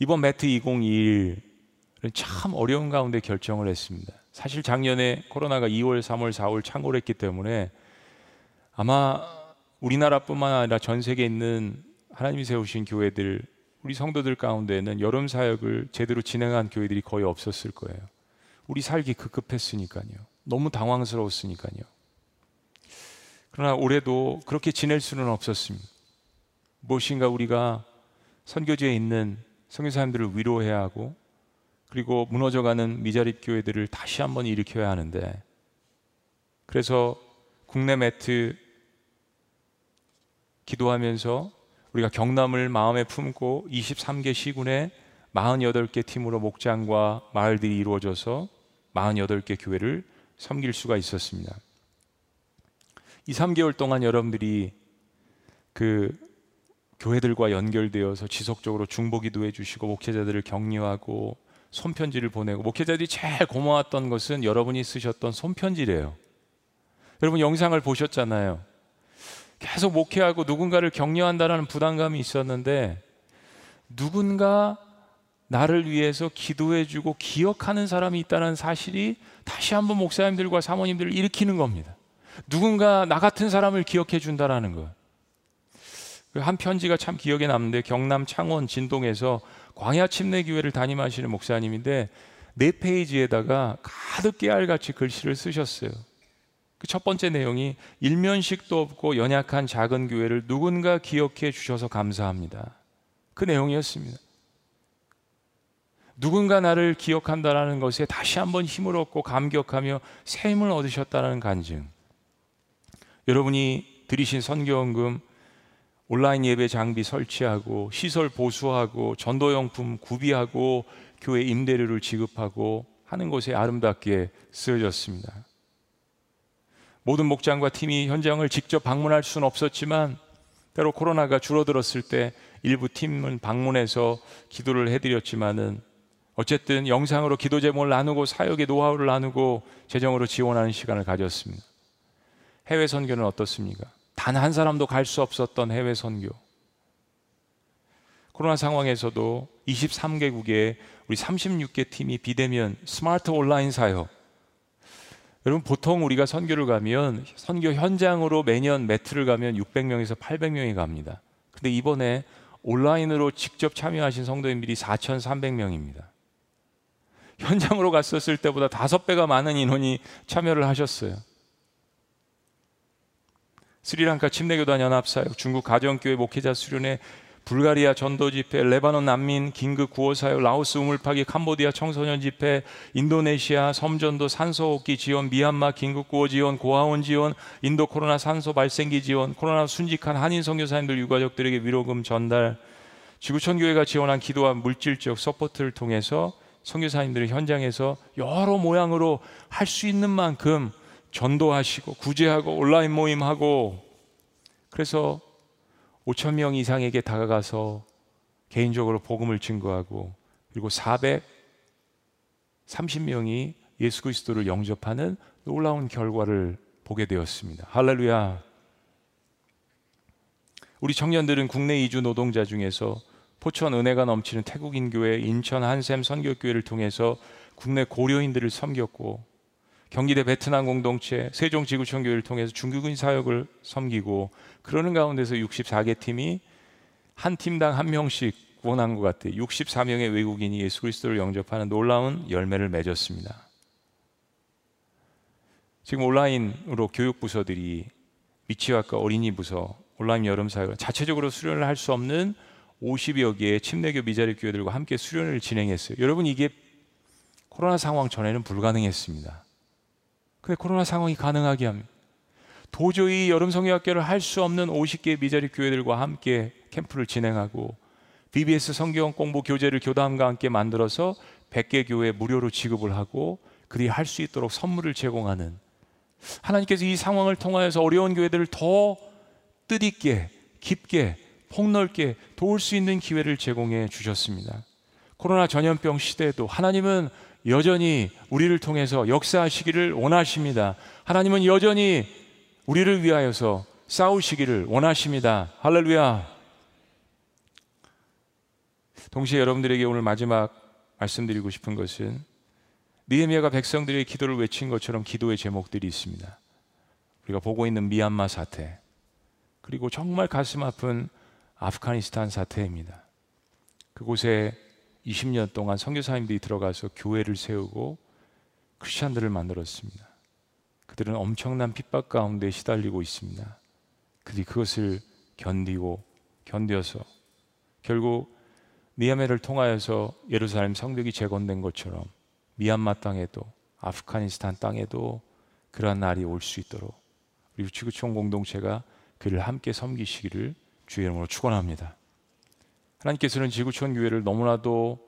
S1: 이번 매트 2021은 참 어려운 가운데 결정을 했습니다. 사실 작년에 코로나가 2월, 3월, 4월 창궐했기 때문에 아마 우리나라뿐만 아니라 전 세계에 있는 하나님이 세우신 교회들, 우리 성도들 가운데는 여름 사역을 제대로 진행한 교회들이 거의 없었을 거예요. 우리 살기 급급했으니까요. 너무 당황스러웠으니까요. 그러나 올해도 그렇게 지낼 수는 없었습니다. 무엇인가 우리가 선교지에 있는 성교사님들을 위로해야 하고 그리고 무너져가는 미자립 교회들을 다시 한번 일으켜야 하는데 그래서 국내 매트 기도하면서 우리가 경남을 마음에 품고 23개 시군에 48개 팀으로 목장과 마을들이 이루어져서 48개 교회를 섬길 수가 있었습니다. 이 3개월 동안 여러분들이 그 교회들과 연결되어서 지속적으로 중보 기도 해 주시고 목회자들을 격려하고 손편지를 보내고 목회자들이 제일 고마웠던 것은 여러분이 쓰셨던 손편지래요. 여러분 영상을 보셨잖아요. 계속 목회하고 누군가를 격려한다라는 부담감이 있었는데 누군가 나를 위해서 기도해주고 기억하는 사람이 있다는 사실이 다시 한번 목사님들과 사모님들을 일으키는 겁니다. 누군가 나 같은 사람을 기억해 준다라는 거. 그한 편지가 참 기억에 남는데 경남 창원 진동에서 광야 침례 교회를 담임하시는 목사님인데 네 페이지에다가 가득 깨알같이 글씨를 쓰셨어요. 그 첫 번째 내용이 일면식도 없고 연약한 작은 교회를 누군가 기억해 주셔서 감사합니다. 그 내용이었습니다. 누군가 나를 기억한다라는 것에 다시 한번 힘을 얻고 감격하며 새 힘을 얻으셨다는 간증. 여러분이 들이신 선교원금 온라인 예배 장비 설치하고 시설 보수하고 전도용품 구비하고 교회 임대료를 지급하고 하는 것에 아름답게 쓰여졌습니다. 모든 목장과 팀이 현장을 직접 방문할 수는 없었지만 때로 코로나가 줄어들었을 때 일부 팀은 방문해서 기도를 해드렸지만은 어쨌든 영상으로 기도 제목을 나누고 사역의 노하우를 나누고 재정으로 지원하는 시간을 가졌습니다. 해외 선교는 어떻습니까? 단 한 사람도 갈 수 없었던 해외 선교. 코로나 상황에서도 23개국에 우리 36개 팀이 비대면 스마트 온라인 사역 여러분 보통 우리가 선교를 가면 선교 현장으로 매년 매트를 가면 600명에서 800명이 갑니다. 근데 이번에 온라인으로 직접 참여하신 성도님들이 4,300명입니다. 현장으로 갔었을 때보다 다섯 배가 많은 인원이 참여를 하셨어요. 스리랑카 침례교단 연합사역, 중국 가정교회 목회자 수련회, 불가리아 전도 집회, 레바논 난민 긴급 구호 사역, 라오스 우물파기, 캄보디아 청소년 집회, 인도네시아 섬 전도 산소 호흡기 지원, 미얀마 긴급 구호 지원, 고아원 지원, 인도 코로나 산소 발생기 지원, 코로나 순직한 한인 선교사님들 유가족들에게 위로금 전달, 지구촌 교회가 지원한 기도와 물질적 support를 통해서 선교사님들이 현장에서 여러 모양으로 할 수 있는 만큼 전도하시고 구제하고 온라인 모임하고 그래서 5천 명 이상에게 다가가서 개인적으로 복음을 증거하고 그리고 430명이 예수 그리스도를 영접하는 놀라운 결과를 보게 되었습니다. 할렐루야. 우리 청년들은 국내 이주 노동자 중에서 포천 은혜가 넘치는 태국인 교회, 인천 한샘 선교교회를 통해서 국내 고려인들을 섬겼고 경기대 베트남 공동체, 세종지구촌 교회를 통해서 중국인 사역을 섬기고 그러는 가운데서 64개 팀이 한 팀당 한 명씩 구원한 것 같아요. 64명의 외국인이 예수 그리스도를 영접하는 놀라운 열매를 맺었습니다. 지금 온라인으로 교육 부서들이 미치학과 어린이 부서, 온라인 여름 사역을 자체적으로 수련을 할 수 없는 50여 개의 침례교 미자립 교회들과 함께 수련을 진행했어요. 여러분 이게 코로나 상황 전에는 불가능했습니다. 근데 코로나 상황이 가능하게 합니다. 도저히 여름 성경학교를 할 수 없는 50개 미자립 교회들과 함께 캠프를 진행하고 BBS 성경 공부 교재를 교담과 함께 만들어서 100개 교회 무료로 지급을 하고 그들이 할 수 있도록 선물을 제공하는 하나님께서 이 상황을 통하여서 어려운 교회들을 더 뜻있게 깊게 폭넓게 도울 수 있는 기회를 제공해 주셨습니다. 코로나 전염병 시대에도 하나님은 여전히 우리를 통해서 역사하시기를 원하십니다. 하나님은 여전히 우리를 위하여서 싸우시기를 원하십니다. 할렐루야. 동시에 여러분들에게 오늘 마지막 말씀드리고 싶은 것은 니에미아가 백성들의 기도를 외친 것처럼 기도의 제목들이 있습니다. 우리가 보고 있는 미얀마 사태 그리고 정말 가슴 아픈 아프가니스탄 사태입니다. 그곳에 20년 동안 선교사님들이 들어가서 교회를 세우고 크리스천들을 만들었습니다. 그들은 엄청난 핍박 가운데 시달리고 있습니다. 그들이 그것을 견디고 견뎌서 결국 미얀마를 통하여서 예루살렘 성벽이 재건된 것처럼 미얀마 땅에도 아프가니스탄 땅에도 그러한 날이 올 수 있도록 우리 지구촌 공동체가 그를 함께 섬기시기를 주의 이름으로 축원합니다. 하나님께서는 지구촌 교회를 너무나도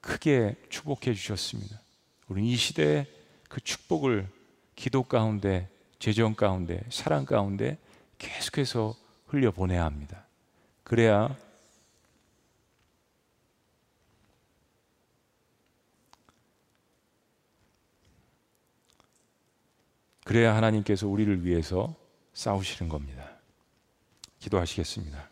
S1: 크게 축복해 주셨습니다. 우리 이 시대에 그 축복을 기도 가운데, 재정 가운데, 사랑 가운데 계속해서 흘려 보내야 합니다. 그래야 그래야 하나님께서 우리를 위해서 싸우시는 겁니다. 기도하시겠습니다.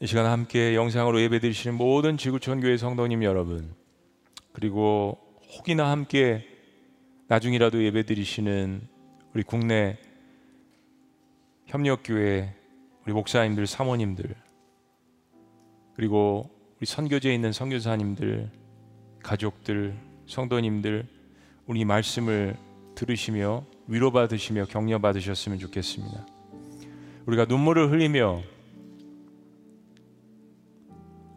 S1: 이 시간 함께 영상으로 예배드리시는 모든 지구촌 교회 성도님 여러분 그리고 혹이나 함께 나중이라도 예배드리시는 우리 국내 협력교회 우리 목사님들, 사모님들 그리고 우리 선교제에 있는 선교사님들, 가족들, 성도님들 우리 말씀을 들으시며 위로받으시며 격려받으셨으면 좋겠습니다. 우리가 눈물을 흘리며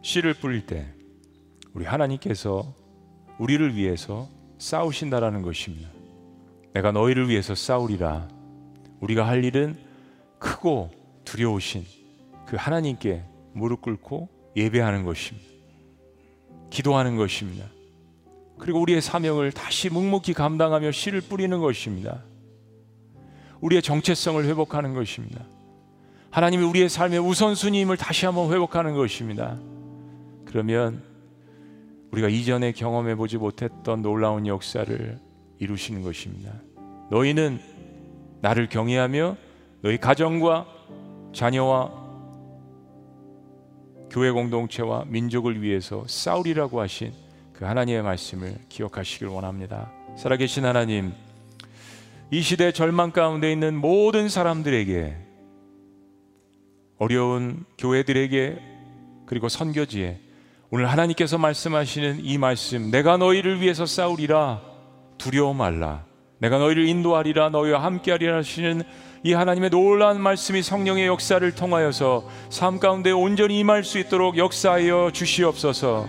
S1: 씨를 뿌릴 때 우리 하나님께서 우리를 위해서 싸우신다라는 것입니다. 내가 너희를 위해서 싸우리라. 우리가 할 일은 크고 두려우신 그 하나님께 무릎 꿇고 예배하는 것입니다. 기도하는 것입니다. 그리고 우리의 사명을 다시 묵묵히 감당하며 씨를 뿌리는 것입니다. 우리의 정체성을 회복하는 것입니다. 하나님이 우리의 삶의 우선순위임을 다시 한번 회복하는 것입니다. 그러면 우리가 이전에 경험해 보지 못했던 놀라운 역사를 이루시는 것입니다. 너희는 나를 경외하며 너희 가정과 자녀와 교회 공동체와 민족을 위해서 싸우리라고 하신 그 하나님의 말씀을 기억하시길 원합니다. 살아계신 하나님, 이 시대 절망 가운데 있는 모든 사람들에게 어려운 교회들에게 그리고 선교지에 오늘 하나님께서 말씀하시는 이 말씀, 내가 너희를 위해서 싸우리라 두려워 말라. 내가 너희를 인도하리라 너희와 함께하리라 하시는 이 하나님의 놀라운 말씀이 성령의 역사를 통하여서 삶 가운데 온전히 임할 수 있도록 역사하여 주시옵소서.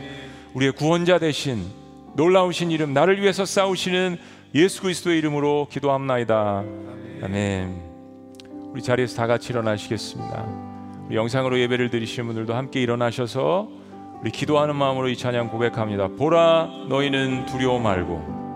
S1: 우리의 구원자 되신 놀라우신 이름 나를 위해서 싸우시는 예수 그리스도의 이름으로 기도합나이다. 아멘. 우리 자리에서 다 같이 일어나시겠습니다. 우리 영상으로 예배를 드리시는 분들도 함께 일어나셔서 우리 기도하는 마음으로 이 찬양 고백합니다. 보라 너희는 두려워 말고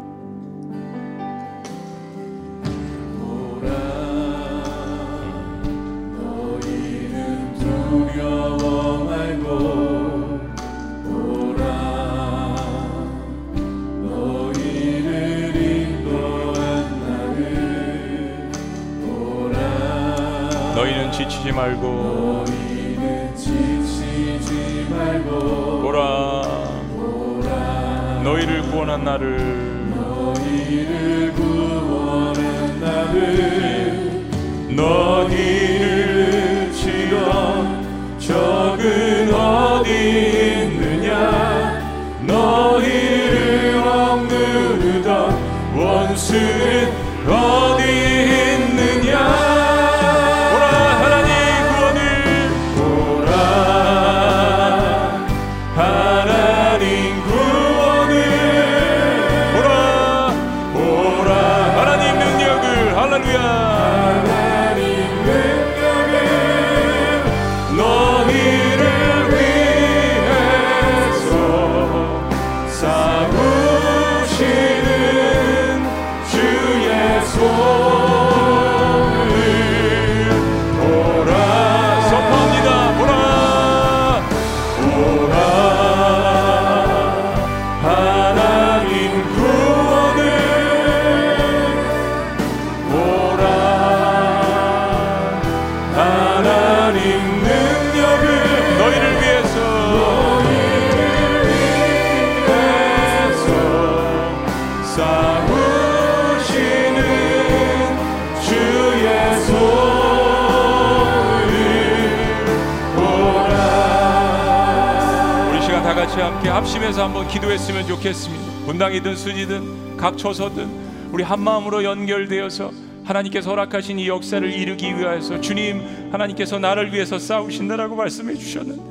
S1: 합심해서 한번 기도했으면 좋겠습니다. 분당이든 수지든 각 처소든 우리 한 마음으로 연결되어서 하나님께서 허락하신 이 역사를 이루기 위하여서 주님 하나님께서 나를 위해서 싸우신다라고 말씀해 주셨는데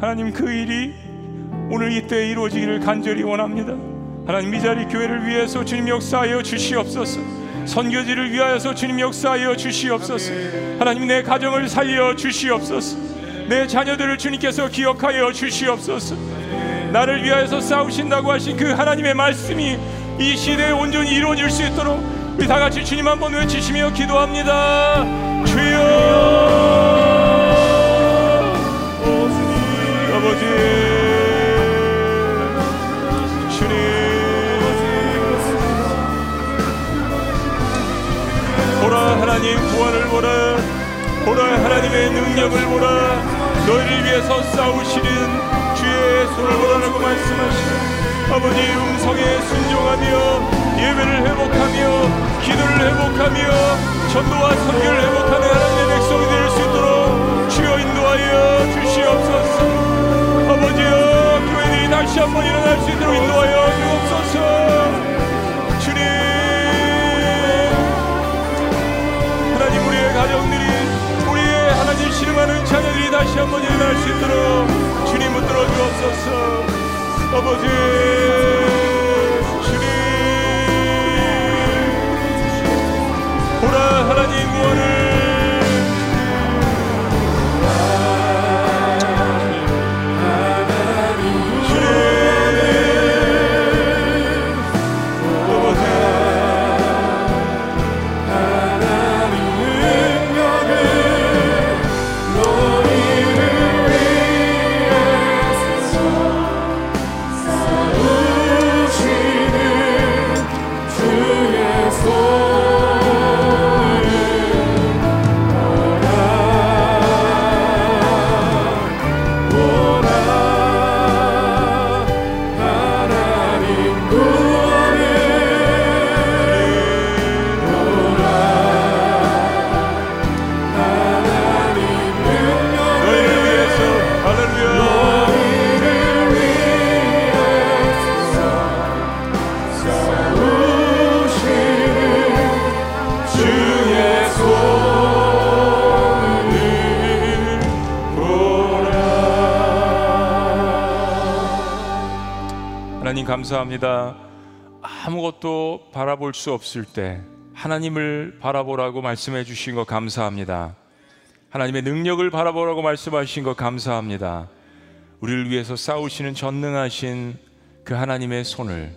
S1: 하나님 그 일이 오늘 이때 이루어지기를 간절히 원합니다. 하나님 이 자리 교회를 위해서 주님 역사하여 주시옵소서. 선교지를 위하여서 주님 역사하여 주시옵소서. 하나님 내 가정을 살려 주시옵소서. 내 자녀들을 주님께서 기억하여 주시옵소서. 나를 위하여서 싸우신다고 하신 그 하나님의 말씀이 이 시대에 온전히 이루어질 수 있도록 우리 다 같이 주님 한번 외치시며 기도합니다. 주여! 하나님 구원을 보라. 보라 하나님의 능력을 보라. 너희를 위해서 싸우시는 주의 손을 보라라고 말씀하시고 아버지 음성에 순종하며 예배를 회복하며 기도를 회복하며 전도와 선교를 회복하는 하나님의 백성이 될 수 있도록 주여 인도하여 주시옵소서. 아버지여 교회들이 다시 한번 일어날 수 있도록 인도하여 주옵소서. 주님 하나님 우리의 가정들이 우리의 하나님 신음하는 자녀들이 다시 한번 일어날 수 있도록 주님 붙들어 주옵소서. 아버지 보라 하나님 구원을 감사합니다 아무것도 바라볼 수 없을 때 하나님을 바라보라고 말씀해 주신 거 감사합니다 하나님의 능력을 바라보라고 말씀하신 것 감사합니다. 우리를 위해서 싸우시는 전능하신 그 하나님의 손을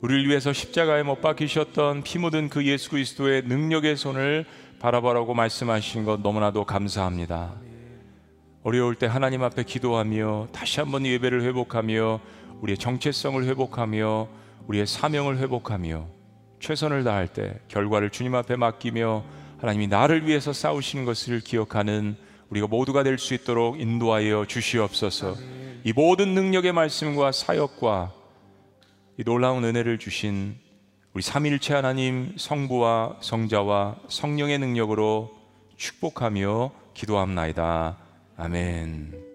S1: 우리를 위해서 십자가에 못 박히셨던 피 묻은 그 예수 그리스도의 능력의 손을 바라보라고 말씀하신 것 너무나도 감사합니다. 어려울 때 하나님 앞에 기도하며 다시 한번 예배를 회복하며 우리의 정체성을 회복하며 우리의 사명을 회복하며 최선을 다할 때 결과를 주님 앞에 맡기며 하나님이 나를 위해서 싸우시는 것을 기억하는 우리가 모두가 될 수 있도록 인도하여 주시옵소서. 이 모든 능력의 말씀과 사역과 이 놀라운 은혜를 주신 우리 삼일체 하나님 성부와 성자와 성령의 능력으로 축복하며 기도합나이다. 아멘.